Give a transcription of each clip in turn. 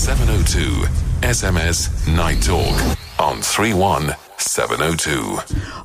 702 SMS Night Talk on 31702.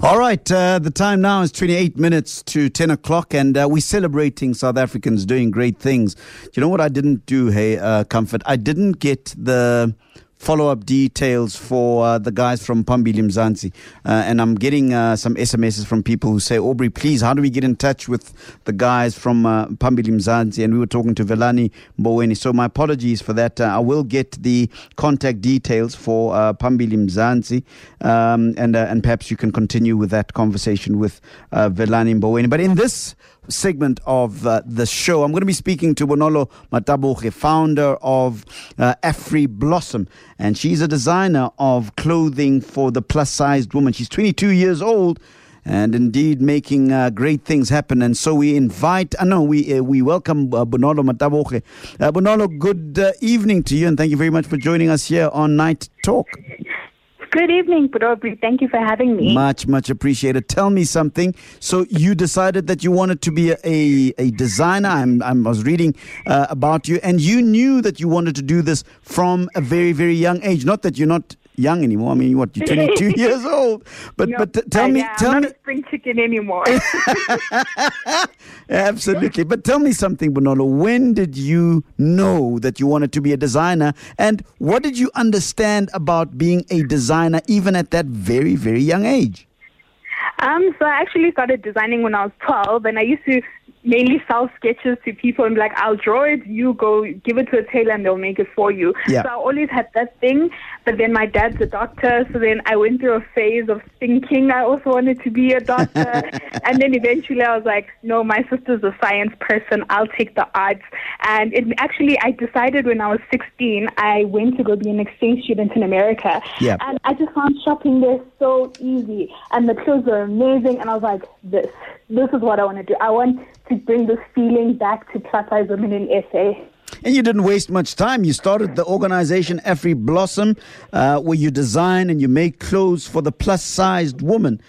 All right, uh, the time now is 28 minutes to 10 o'clock, and uh, we're celebrating South Africans doing great things. Do you know what I didn't do, hey, uh, Comfort? I didn't get the follow up details for uh, the guys from Phambili Mzansi. Uh, and I'm getting uh, some SMSs from people who say, Aubrey, please, how do we get in touch with the guys from uh, Phambili Mzansi? And we were talking to Velani Mboweni. So my apologies for that. Uh, I will get the contact details for uh, Phambili Mzansi. Um, and, uh, and perhaps you can continue with that conversation with uh, Velani Mboweni. But in this segment of uh, the show. I'm going to be speaking to Bonolo Mataboge, founder of uh, Afri Blossom, and she's a designer of clothing for the plus sized woman. She's 22 years old. And indeed, making uh, great things happen. And so we invite, uh, know we uh, we welcome uh, Bonolo Mataboge. Uh, Bonolo, good uh, evening to you, and thank you very much for joining us here on Night Talk. Good evening, Budobri. Thank you for having me. Much, much appreciated. Tell me something. So you decided that you wanted to be a, a, a designer. I'm, I'm, I was reading uh, about you, and you knew that you wanted to do this from a very, very young age. Not that you're not young anymore. I mean, what you're 22 years old. But No, but t- tell I me, am tell not me, a spring chicken anymore. absolutely. But tell me something, Bonolo. When did you know that you wanted to be a designer, and what did you understand about being a designer, even at that very, very young age? um, so I actually started designing when I was 12, and I used to mainly sell sketches to people and be like, I'll draw it, you go give it to a tailor and they'll make it for you. Yeah. So I always had that thing. But then my dad's a doctor, so then I went through a phase of thinking I also wanted to be a doctor. and then eventually I was like, no, my sister's a science person, I'll take the arts. And it actually, I decided when I was 16, I went to go be an exchange student in America. Yeah. And I just found shopping there so easy. And the clothes were amazing. And I was like, this, this is what I want to do. I want to bring this feeling back to plus size women in SA. And you didn't waste much time. You started the organization Afri Blossom, uh, where you design and you make clothes for the plus sized woman.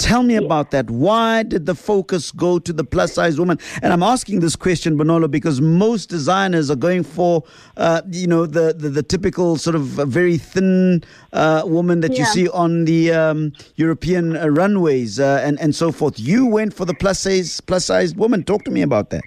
Tell me about that. Why did the focus go to the plus size woman? And I'm asking this question, Bonolo, because most designers are going for, uh, you know, the, the, the typical sort of very thin uh, woman that you see on the um, European uh, runways uh, and, and so forth. You went for the plus size plus sized woman. Talk to me about that.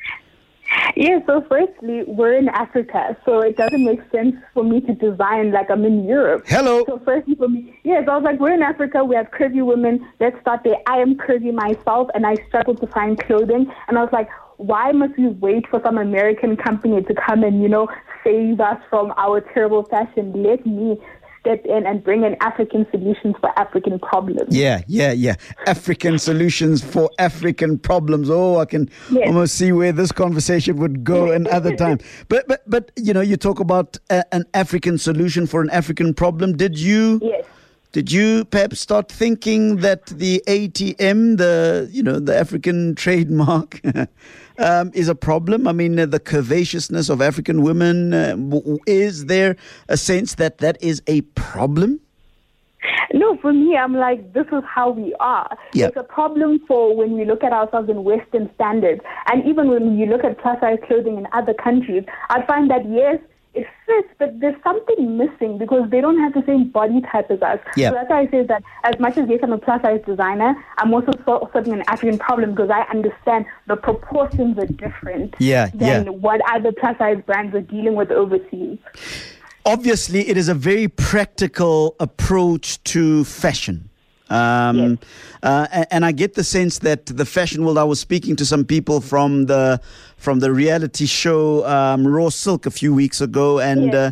Yeah, so firstly, we're in Africa, so it doesn't make sense for me to design like I'm in Europe. Hello. So firstly for me, yes, I was like, we're in Africa, we have curvy women, let's start there. I am curvy myself and I struggle to find clothing. And I was like, why must we wait for some American company to come and, you know, save us from our terrible fashion? Let me step in and bring in African solutions for African problems. Yeah, yeah, yeah. African solutions for African problems. Oh, I can Yes. almost see where this conversation would go another time. But, but, but you know, you talk about a, an African solution for an African problem. Did you? Yes. Did you perhaps start thinking that the ATM, the you know the African trademark, um, is a problem? I mean, uh, the curvaceousness of African women. Uh, is there a sense that that is a problem? No, for me, I'm like, this is how we are. Yeah. It's a problem for when we look at ourselves in Western standards. And even when you look at plus size clothing in other countries, I find that, yes, it fits, but there's something missing because they don't have the same body type as us. Yeah. So that's why I say that as much as, yes, I'm a plus size designer, I'm also sol- solving an African problem because I understand the proportions are different Yeah, than yeah. what other plus size brands are dealing with overseas. obviously it is a very practical approach to fashion um, Yes. uh, and I get the sense that the fashion world. I was speaking to some people from the from the reality show um, Raw Silk a few weeks ago, and, Yes. uh,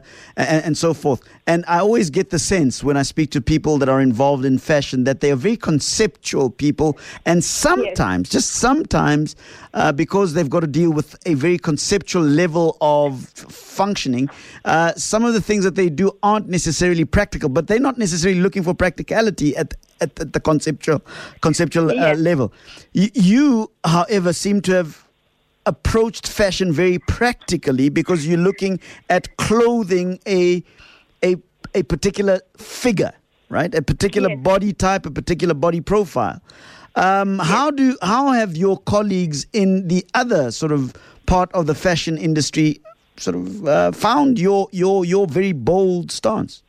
and and so forth. And I always get the sense when I speak to people that are involved in fashion that they are very conceptual people, and sometimes, just sometimes, uh, because they've got to deal with a very conceptual level of functioning, uh, some of the things that they do aren't necessarily practical, but they're not necessarily looking for practicality at at, at the conceptual conceptual uh, Yes. level. Y- you, however, seem to have approached fashion very practically because you're looking at clothing a a a particular figure, right? A particular Yes. body type, a particular body profile. Um, How do how have your colleagues in the other sort of part of the fashion industry sort of uh, found your your your very bold stance?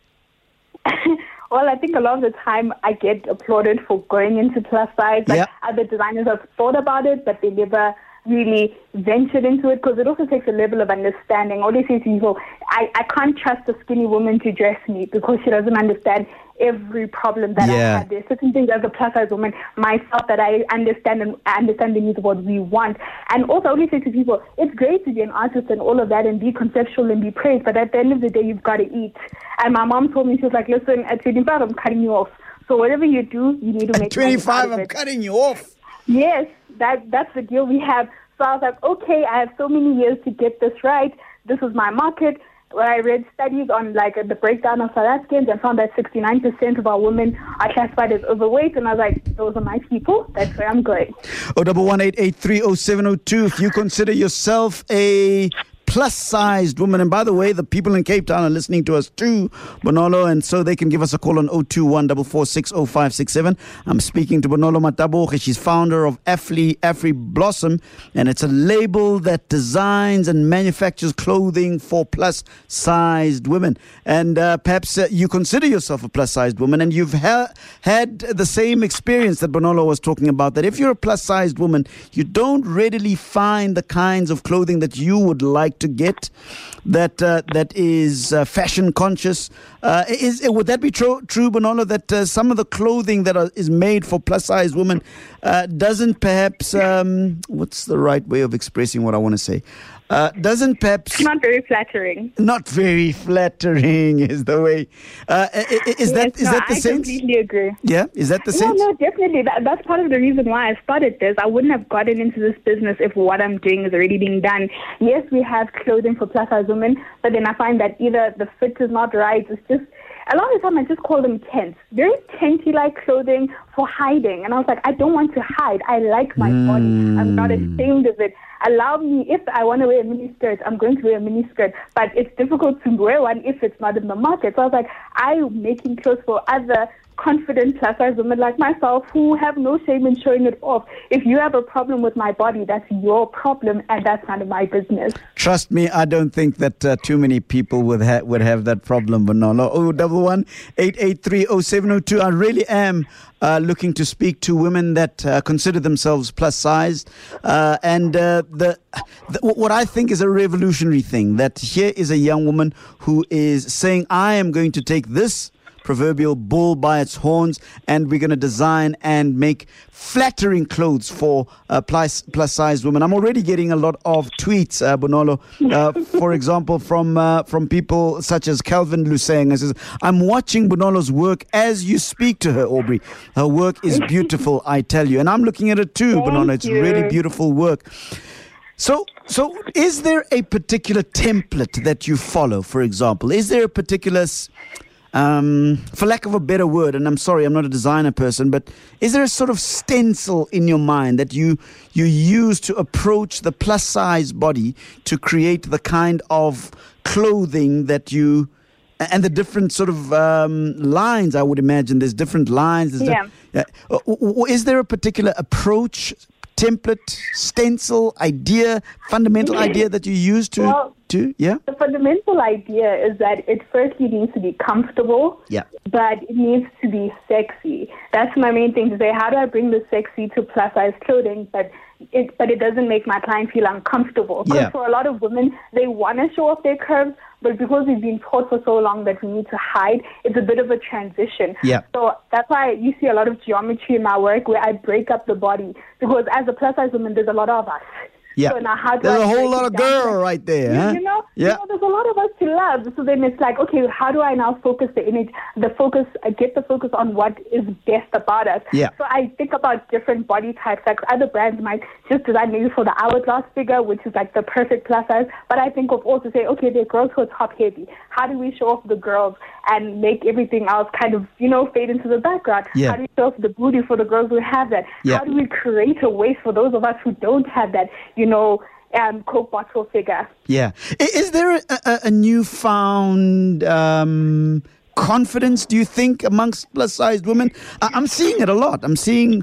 well, I think a lot of the time I get applauded for going into plus size. Like Yeah. other designers have thought about it, but they never really ventured into it because it also takes a level of understanding. All they say to people, I, I can't trust a skinny woman to dress me because she doesn't understand every problem that Yeah. I have. There's certain things as a plus size woman myself that I understand and I understand the needs of what we want. And also, I always say to people, it's great to be an artist and all of that and be conceptual and be praised, but at the end of the day, you've got to eat. And my mom told me, she was like, listen, at 25, I'm cutting you off. So whatever you do, you need to make money 25, I'm cutting you off. Yes, that that's the deal we have. So I was like, okay, I have so many years to get this right. This is my market. When I read studies on like the breakdown of South Africans and found that 69% of our women are classified as overweight, and I was like, those are my people. That's where I'm going. Oh, double one eight eight three oh seven oh two. If you consider yourself a plus-sized woman, and by the way, the people in Cape Town are listening to us too, Bonolo, and so they can give us a call on 021 446 I'm speaking to Bonolo Mataboge. She's founder of Afli Afri Blossom, and it's a label that designs and manufactures clothing for plus-sized women. And uh, perhaps uh, you consider yourself a plus-sized woman, and you've ha- had the same experience that Bonolo was talking about. That if you're a plus-sized woman, you don't readily find the kinds of clothing that you would like to get, that uh, that is uh, fashion conscious. Uh, is would that be true, true Bonolo? That some of the clothing that are, is made for plus size women doesn't perhaps um, what's the right way of expressing what I want to say? Uh, doesn't Pep's. It's not very flattering. not very flattering is the way. Uh, is that Yes, is no, that the I sense? I completely agree. Yeah, is that the same? No, sense? no, definitely. That, that's part of the reason why I started this. I wouldn't have gotten into this business if what I'm doing is already being done. Yes, we have clothing for plus size women, but then I find that either the fit is not right. It's just a lot of the time I just call them tents, very tenty like clothing for hiding. And I was like, I don't want to hide. I like my body. I'm not ashamed of it. Allow me, if I want to wear a mini skirt, I'm going to wear a mini skirt. But it's difficult to wear one if it's not in the market. So I was like, I'm making clothes for other confident plus size women like myself who have no shame in showing it off. If you have a problem with my body, that's your problem and that's none of my business. Trust me, I don't think that uh, too many people would ha- would have that problem, Bonolo. Oh, double one eight eight three oh seven oh two. I really am uh, looking to speak to women that uh, consider themselves plus sized, uh, and uh, the, the what I think is a revolutionary thing. That here is a young woman who is saying, "I am going to take this." Proverbial bull by its horns, and we're going to design and make flattering clothes for uh, plus plus sized women. I'm already getting a lot of tweets, uh, Bonolo, uh, for example, from uh, from people such as Calvin Luseng. Who says, "I'm watching Bonolo's work as you speak to her, Aubrey. Her work is beautiful, I tell you, and I'm looking at it too, Thank Bonolo. It's really beautiful work." So, so is there a particular template that you follow? For example, is there a particular, um, for lack of a better word, and I'm sorry, I'm not a designer person, but is there a sort of stencil in your mind that you you use to approach the plus size body to create the kind of clothing that you and the different sort of um, lines? I would imagine there's different lines. there's di- Yeah. yeah. Uh, Is there a particular approach, template, stencil, idea, fundamental mm-hmm. idea that you use to Well- to yeah The fundamental idea is that it firstly needs to be comfortable, yeah but it needs to be sexy. That's my main thing to say. How do I bring the sexy to plus size clothing, but it but it doesn't make my client feel uncomfortable? Because Yeah. for a lot of women, they want to show off their curves, but because we've been taught for so long that we need to hide, it's a bit of a transition. Yeah. So that's why you see a lot of geometry in my work where I break up the body because as a plus size woman, there's a lot of us. Yeah. So now how do There's I a whole lot of girl right there, you, huh? you know, Yeah. you know, there's a lot of us to love. So then it's like, okay, how do I now focus the image, the focus, uh, get the focus on what is best about us? Yeah. So I think about different body types. Like other brands might just design maybe for the hourglass figure, which is like the perfect plus size. But I think of also say, okay, there are girls who are top heavy. How do we show off the girls and make everything else kind of, you know, fade into the background? Yeah. How do we show off the booty for the girls who have that? Yeah. How do we create a waist for those of us who don't have that, you know, um, Coke bottle figure? Yeah. Is there a, a, a newfound um, confidence, do you think, amongst plus sized women? I'm seeing it a lot. I'm seeing,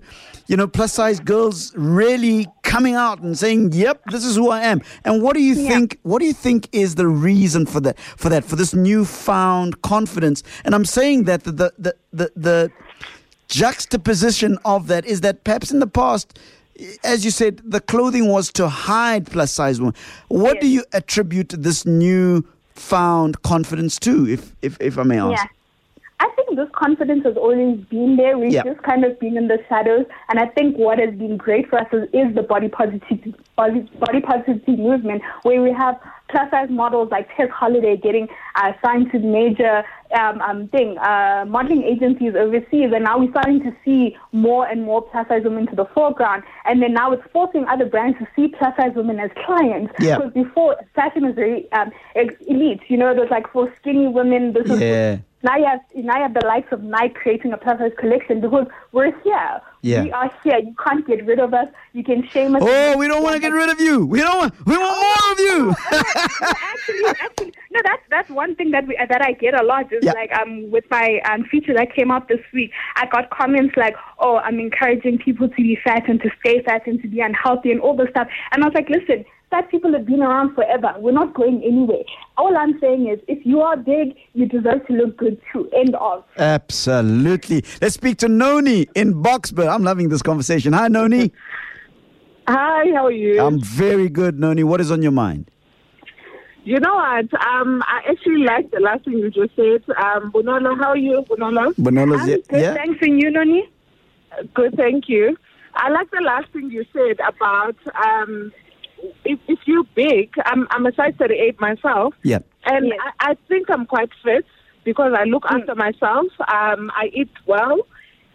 you know, plus sized girls really coming out and saying, Yep, this is who I am. And what do you Yeah. think what do you think is the reason for that for that, for this newfound confidence? And I'm saying that the the the, the, the juxtaposition of that is that perhaps in the past as you said, the clothing was to hide plus size women. What Yes. do you attribute this new found confidence to, if if, if I may ask? Yeah. I think this confidence has always been there. We've Yeah. just kind of been in the shadows. And I think what has been great for us is, is the body positivity, body, body positivity movement, where we have plus size models like Tess Holliday getting uh, signed to major um, um, thing, uh, modeling agencies overseas. And now we're starting to see more and more plus size women to the foreground. And then now it's forcing other brands to see plus size women as clients. Yeah. Because before, fashion was very um, elite. You know, it was like for skinny women, this was Yeah. Now you have now you have the likes of Nike creating a size collection because we're here. Yeah. We are here. You can't get rid of us. You can shame us. Oh, we don't want to get rid of you. We don't want. We want more of you. actually, actually, no. That's that's one thing that we that I get a lot. Is Yeah. like um with my um feature that came out this week, I got comments like, "Oh, I'm encouraging people to be fat and to stay fat and to be unhealthy and all this stuff." And I was like, "Listen, fat people have been around forever. We're not going anywhere. All I'm saying is, if you are big, you deserve to look good too." End of. Absolutely. Let's speak to Noni in Boksburg. I'm loving this conversation. Hi, Noni. Hi, how are you? I'm very good, Noni. What is on your mind? you know what? Um, I actually like the last thing you just said. Um, Bunolo, how are you, Bunolo? Bonolo's I'm yeah. good. yeah? Thanks, and you, Noni. Good, thank you. I like the last thing you said about um, if, if you're big. I'm, I'm a size 38 myself, Yeah. and Yes. I, I think I'm quite fit because I look after myself. Um, I eat well,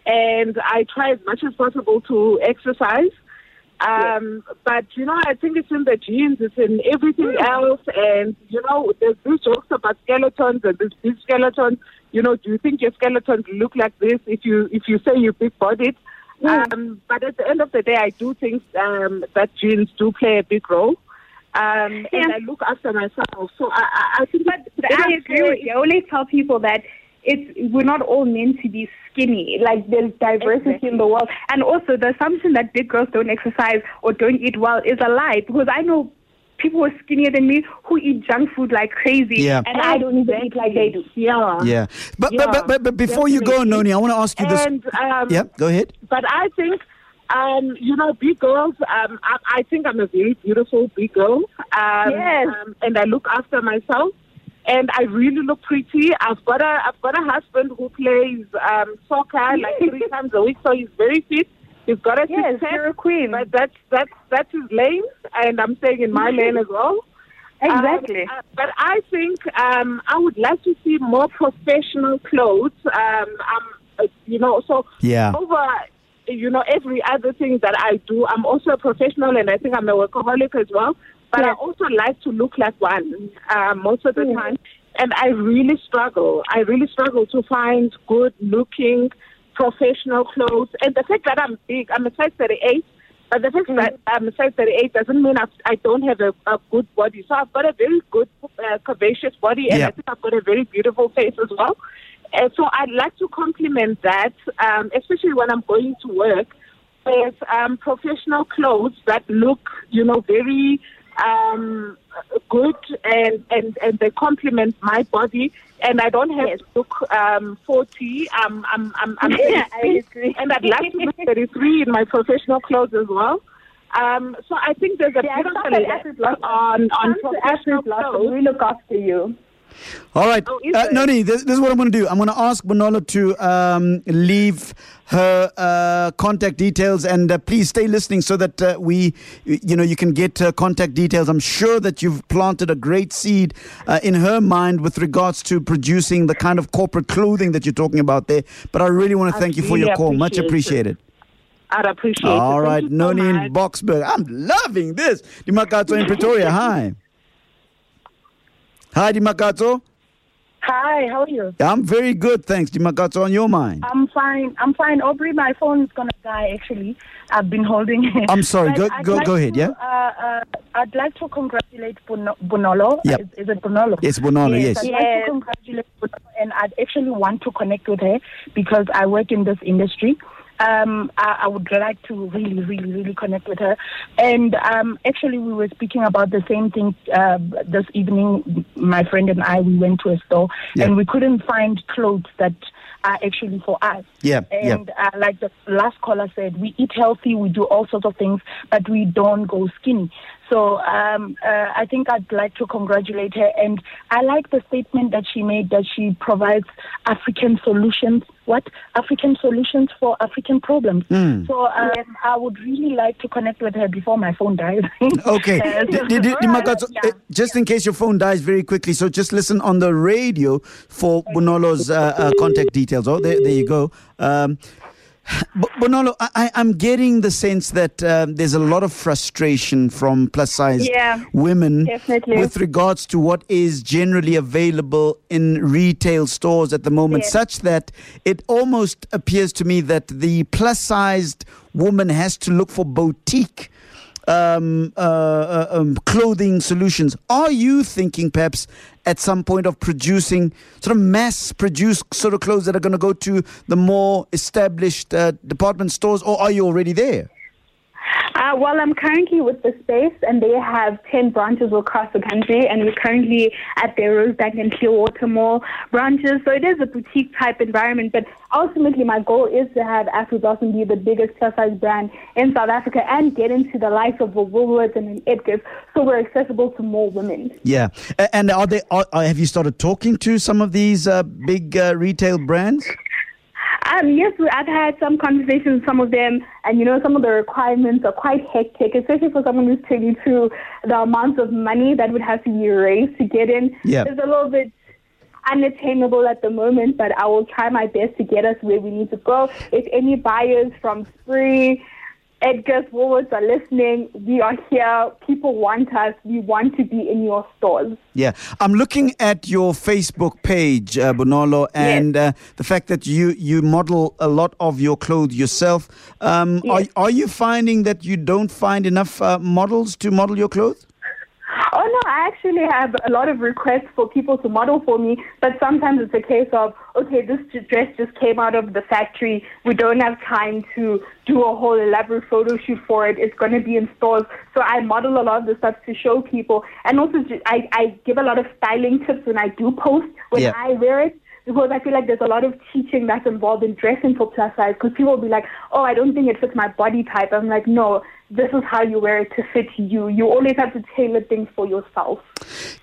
and I try as much as possible to exercise. Um, But you know, I think it's in the genes, it's in everything else, and you know, there's these jokes about skeletons and this big skeleton. You know, do you think your skeletons look like this if you if you say you're big bodied? Um, but at the end of the day, I do think um, that genes do play a big role. Um, Yeah. And I look after myself, so I, I, I think. But it's I agree with you. I always tell people that it's we're not all meant to be skinny. Like there's diversity Exactly. in the world, and also the assumption that big girls don't exercise or don't eat well is a lie. Because I know people who are skinnier than me who eat junk food like crazy, Yeah. and I don't even eat like they do. Yeah. Yeah. But, Yeah, but, but, but, but before you go, definitely. Noni, I want to ask you this. And um, yeah, go ahead. But I think, um, you know, big girls. Um, I, I think I'm a very beautiful big girl. Um, Yes. um, and I look after myself, and I really look pretty. I've got a I've got a husband who plays um, soccer like three times a week, so he's very fit. He's got to Yes, six pack, you're a queen. But that's that's that's his lane, and I'm staying in my lane as well. Exactly. Um, uh, but I think um, I would like to see more professional clothes. Um, um, uh, you know, so Yeah. over you know every other thing that I do, I'm also a professional, and I think I'm a workaholic as well. But I also like to look like one uh, most of the Mm. time, and I really struggle. I really struggle to find good looking professional clothes. And the fact that I'm big, I'm a size 38. But the fact that I'm a size 38 doesn't mean I've, I don't have a, a good body. So I've got a very good, uh, curvaceous body, and Yeah. I think I've got a very beautiful face as well. And so I'd like to compliment that, um, especially when I'm going to work, with um, professional clothes that look, you know, very um, good and, and, and they complement my body. And I don't have to look um, 40. I'm, I'm, I'm, I'm 33, I. And I'd like to look 33 in my professional clothes as well. Um, so I think there's a Yeah, bit of come a to lack Afri Blossom. on, on professional clothes. We look after you. All right. Oh, Uh. Noni, this, this is what I'm going to do. I'm going to ask Bonolo to um, leave her uh, contact details and uh, please stay listening so that uh, we, you know, you can get uh, contact details. I'm sure that you've planted a great seed uh, in her mind with regards to producing the kind of corporate clothing that you're talking about there. But I really want to thank you for your call. Much appreciate it. appreciated. I'd appreciate it. All right, you so in. Boksburg. I'm loving this. Dimakatso in Pretoria. Hi. Hi, Dimakatso. Hi, Hi, how are you? I'm very good, thanks. Dimakatso on your mind. I'm fine. I'm fine. Aubrey, my phone is gonna die. Actually, I've been holding it. I'm sorry. But Go I'd go like go ahead. to, Yeah. Uh, uh, I'd like to congratulate Bono- Bonolo. Yep. Is, is it Bonolo? Yes, Bonolo, yes. I'd like to congratulate Bonolo, and I'd actually want to connect with her because I work in this industry. Um, I, I would like to really, really, really connect with her. And um, actually, we were speaking about the same thing uh, this evening. My friend and I, we went to a store Yeah. and we couldn't find clothes that are actually for us. Yeah, yeah. And uh, like the last caller said, we eat healthy, we do all sorts of things, but we don't go skinny. So um, uh, I think I'd like to congratulate her. And I like the statement that she made that she provides African solutions. What? African solutions for African problems. Hmm. So um, I would really like to connect with her before my phone dies. Okay. Uh, yeah. uh, just in case your phone dies very quickly, so just listen on the radio for Bonolo's uh, uh, contact details. Oh, there, there you go. Um, B- Bonolo, I, I- I'm getting the sense that um, there's a lot of frustration from plus size Yeah, women definitely. with regards to what is generally available in retail stores at the moment, such that it almost appears to me that the plus sized woman has to look for boutique um, uh, uh, um, clothing solutions. Are you thinking perhaps at some point of producing sort of mass produced sort of clothes that are going to go to the more established uh, department stores, or are you already there? Uh, well, I'm currently with the space, and they have 10 branches across the country, and we're currently at their Rosebank and Clearwater Mall branches. So it is a boutique type environment, but ultimately, my goal is to have AfriBlossom be the biggest plus size brand in South Africa and get into the likes of a Woolworths and an Edgar's, so we're accessible to more women. Yeah, and are they? Are- have you started talking to some of these uh, big uh, retail brands? Um, yes, I've had some conversations with some of them, and you know, some of the requirements are quite hectic, especially for someone who's 22. The amount of money that would have to be raised to get in Yeah. is a little bit unattainable at the moment, but I will try my best to get us where we need to go. If any buyers from Spree, Edgar's, Woolworths are listening, we are here. People want us. We want to be in your stores. Yeah, I'm looking at your Facebook page, uh, Bonolo, and uh, the fact that you you model a lot of your clothes yourself. Um, Yes. are are you finding that you don't find enough uh, models to model your clothes? Oh no, I actually have a lot of requests for people to model for me, but sometimes it's a case of, okay, this dress just came out of the factory. We don't have time to do a whole elaborate photo shoot for it. It's going to be in stores. So I model a lot of the stuff to show people. And also, I, I give a lot of styling tips when I do post, when Yeah. I wear it. Because I feel like there's a lot of teaching that's involved in dressing for plus size. Because people will be like, "Oh, I don't think it fits my body type." I'm like, "No, this is how you wear it to fit you. You always have to tailor things for yourself."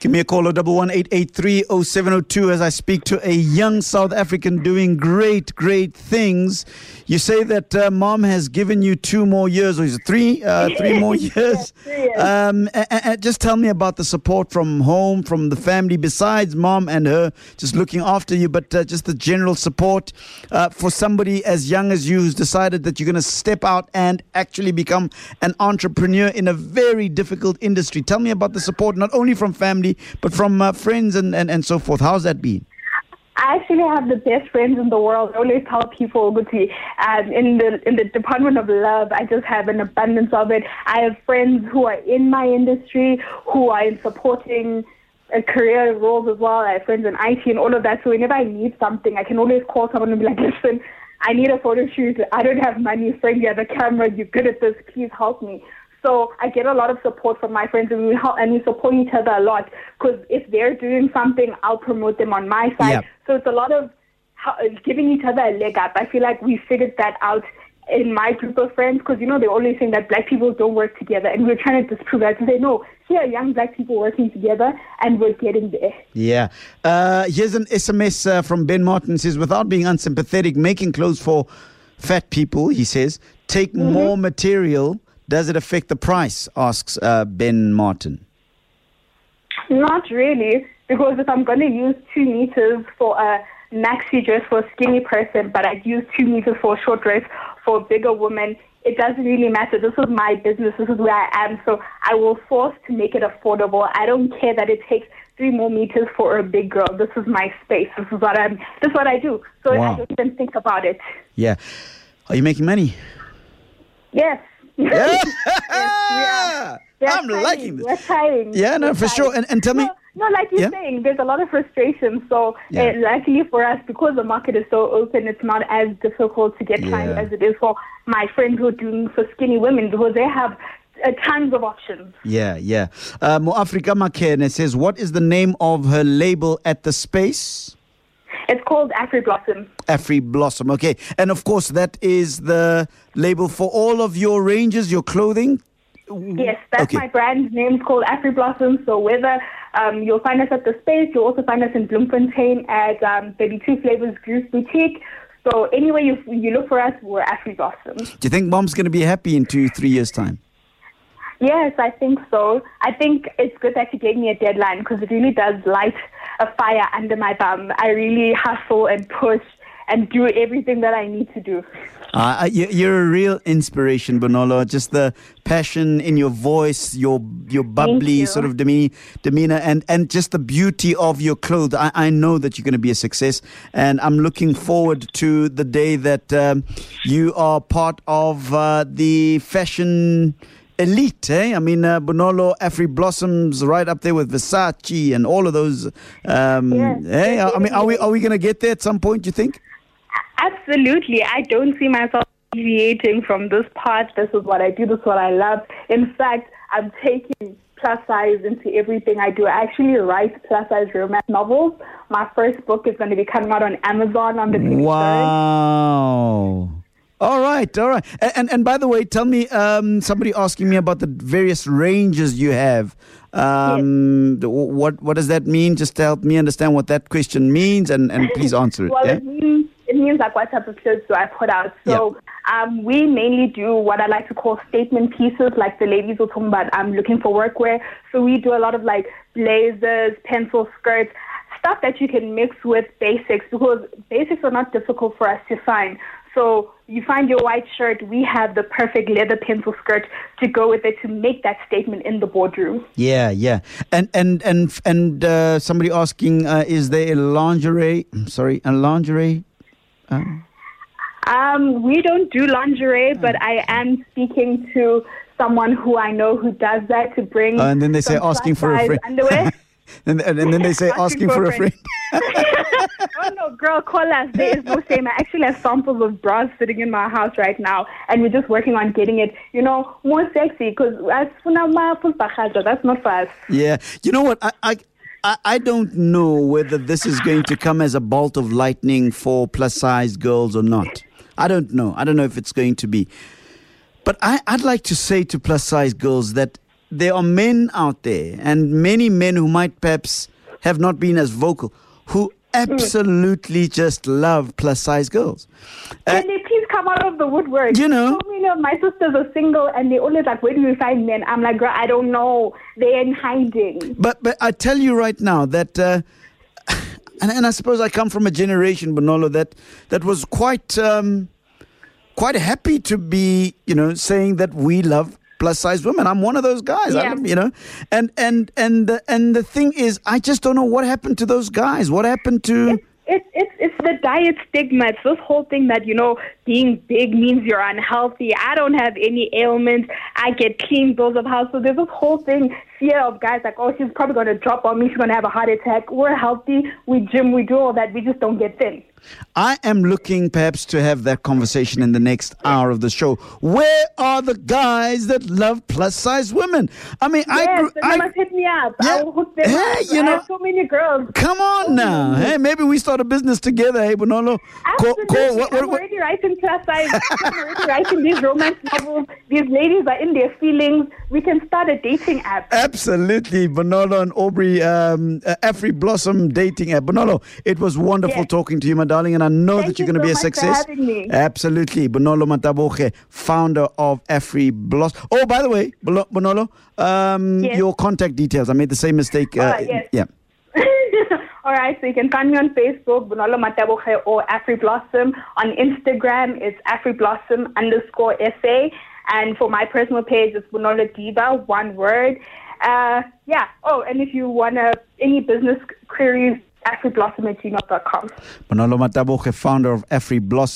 Give me a call, 011-883-0702 as I speak to a young South African doing great, great things. You say that uh, mom has given you two more years, or is it three? Uh, three more years? three years. Um, a- a- a- just tell me about the support from home, from the family, besides mom and her just looking after you, but uh, just the general support uh, for somebody as young as you who's decided that you're going to step out and actually become an entrepreneur in a very difficult industry. Tell me about the support, not only from family, but from uh, friends and, and, and so forth. How's that been? I actually have the best friends in the world. I always tell people, Guti, um, in the in the Department of Love, I just have an abundance of it. I have friends who are in my industry, who are in supporting uh, career roles as well. I have friends in IT and all of that. So whenever I need something, I can always call someone and be like, listen, I need a photo shoot. I don't have money. Friend, you have a camera. You're good at this. Please help me. So I get a lot of support from my friends, and we help and we support each other a lot. Because if they're doing something, I'll promote them on my side. So it's a lot of how, giving each other a leg up. I feel like we figured that out in my group of friends because you know they're always saying that black people don't work together, and we're trying to disprove that. To say no, here are young black people working together, and we're getting there. Yeah. Uh, here's an SMS uh, from Ben Martin. Says, without being unsympathetic, making clothes for fat people, he says, take more material. Does it affect the price? Asks uh, Ben Martin. Not really, because if I'm going to use two meters for a maxi dress for a skinny person, but I'd use two meters for a short dress for a bigger woman, it doesn't really matter. This is my business. This is where I am. So I will force to make it affordable. I don't care that it takes three more meters for a big girl. This is my space. This is what I'm. This is what I do. So Wow. I don't even think about it. Yeah. Are you making money? Yes. Yeah. We're I'm trying. liking this. We're trying. Yeah, no, We're for sure. And, and tell me, No, like you're Yeah? saying, there's a lot of frustration. So, Yeah. uh, luckily for us, because the market is so open, it's not as difficult to get clients Yeah. as it is for my friends who are doing for skinny women because they have uh, tons of options. yeah, yeah. Uh, Moafrika Makene says, what is the name of her label at the space? It's called Afri Blossom. Afri Blossom. Okay. And of course, that is the label for all of your ranges, your clothing. Yes, that's Okay. my brand name. It's called Afri Blossom. So whether um, you'll find us at the space, you'll also find us in Bloemfontein at um, 32 Flavors Goose Boutique. So anywhere you you look for us, we're Afri Blossom. Do you think mom's going to be happy in two, three years' time? Yes, I think so. I think it's good that you gave me a deadline because it really does light a fire under my bum. I really hustle and push and do everything that I need to do. Uh, you- you're a real inspiration, Bonolo. Just the passion in your voice, your your bubbly you. sort of demeanor, demeanor, and and just the beauty of your clothes. I, I know that you're going to be a success, and I'm looking forward to the day that um, you are part of uh, the fashion elite. Eh? I mean, uh, Bonolo Afri blossoms right up there with Versace and all of those. Um, Yes, eh? I mean, are we are we going to get there at some point? You think? Absolutely. I don't see myself deviating from this part. This is what I do. This is what I love. In fact, I'm taking plus size into everything I do. I actually write plus size romance novels. My first book is going to be coming out on Amazon on the 23rd. Wow. All right, all right. And and, and by the way, tell me, um, somebody asking me about the various ranges you have. Um, the- What what does that mean? Just to help me understand what that question means, and, and please answer it. Well, yeah? it means it means like what type of clothes do I put out? So um, we mainly do what I like to call statement pieces, like the ladies were talking about. I'm looking for workwear, so we do a lot of like blazers, pencil skirts, stuff that you can mix with basics because basics are not difficult for us to find. So you find your white shirt, we have the perfect leather pencil skirt to go with it to make that statement in the boardroom. Yeah, yeah. And and and and uh, somebody asking, uh, is there a lingerie? I'm sorry, a lingerie? Um, we don't do lingerie, but I am speaking to someone who I know who does that to bring. Uh, and then they say asking for a friend. Underwear. and, and, and then they say asking for a friend. oh no, girl, call us. There is no shame. I actually have samples of bras sitting in my house right now, and we're just working on getting it, you know, more sexy. Because that's not for us. Yeah. You know what? I, I I I don't know whether this is going to come as a bolt of lightning for plus size girls or not. I don't know. I don't know if it's going to be. But I, I'd like to say to plus size girls that there are men out there and many men who might perhaps have not been as vocal who absolutely just love plus size girls. Uh, Can they please come out of the woodwork? You know- so many of my sisters are single, and they always like, "Where do we find men?" I'm like, "Girl, I don't know. They're in hiding." But but I tell you right now that, uh, and, and I suppose I come from a generation, Bonolo, that that was quite um, quite happy to be, you know, saying that we love plus size women. I'm one of those guys, Yeah. you know, and and and the, and the thing is, I just don't know what happened to those guys. What happened to? It's it's it's the diet stigma. It's this whole thing that you know being big means you're unhealthy. I don't have any ailments. I get clean bills of health. So there's this whole thing fear of guys like, oh, she's probably going to drop on me. She's going to have a heart attack. We're healthy. We gym. We do all that. We just don't get thin. I am looking perhaps to have that conversation in the next hour of the show. Where are the guys that love plus size women? I mean, I, yes, grew, I must hit me up. Yeah. I will hook them Hey, up. you I know- have so many girls. Come on now. Hey, maybe we start a business together, hey, Bonolo. Call, Absolutely. call, what, what, I'm what, already writing plus size. I'm already writing these romance novels. These ladies are in their feelings. We can start a dating app. Absolutely, Bonolo and Aubrey, um, uh, Afri Blossom dating app. Bonolo, it was wonderful Yes. talking to you, my darling, and I know Thank that you're you going to be a so much for success. having me. Absolutely, Bonolo Mataboche, founder of Afri Blossom. Oh, by the way, Bonolo, um, Yes. your contact details. I made the same mistake. Uh, Ah, yes. Yeah. All right, so you can find me on Facebook, Bonolo Mataboche or AfriBlossom. On Instagram, it's AfriBlossom underscore SA. And for my personal page, it's Bonolo Diva, one word. Uh, yeah. Oh, and if you want to, any business queries, afriblossom. Bonolo Mataboche, founder of Afri Blossom.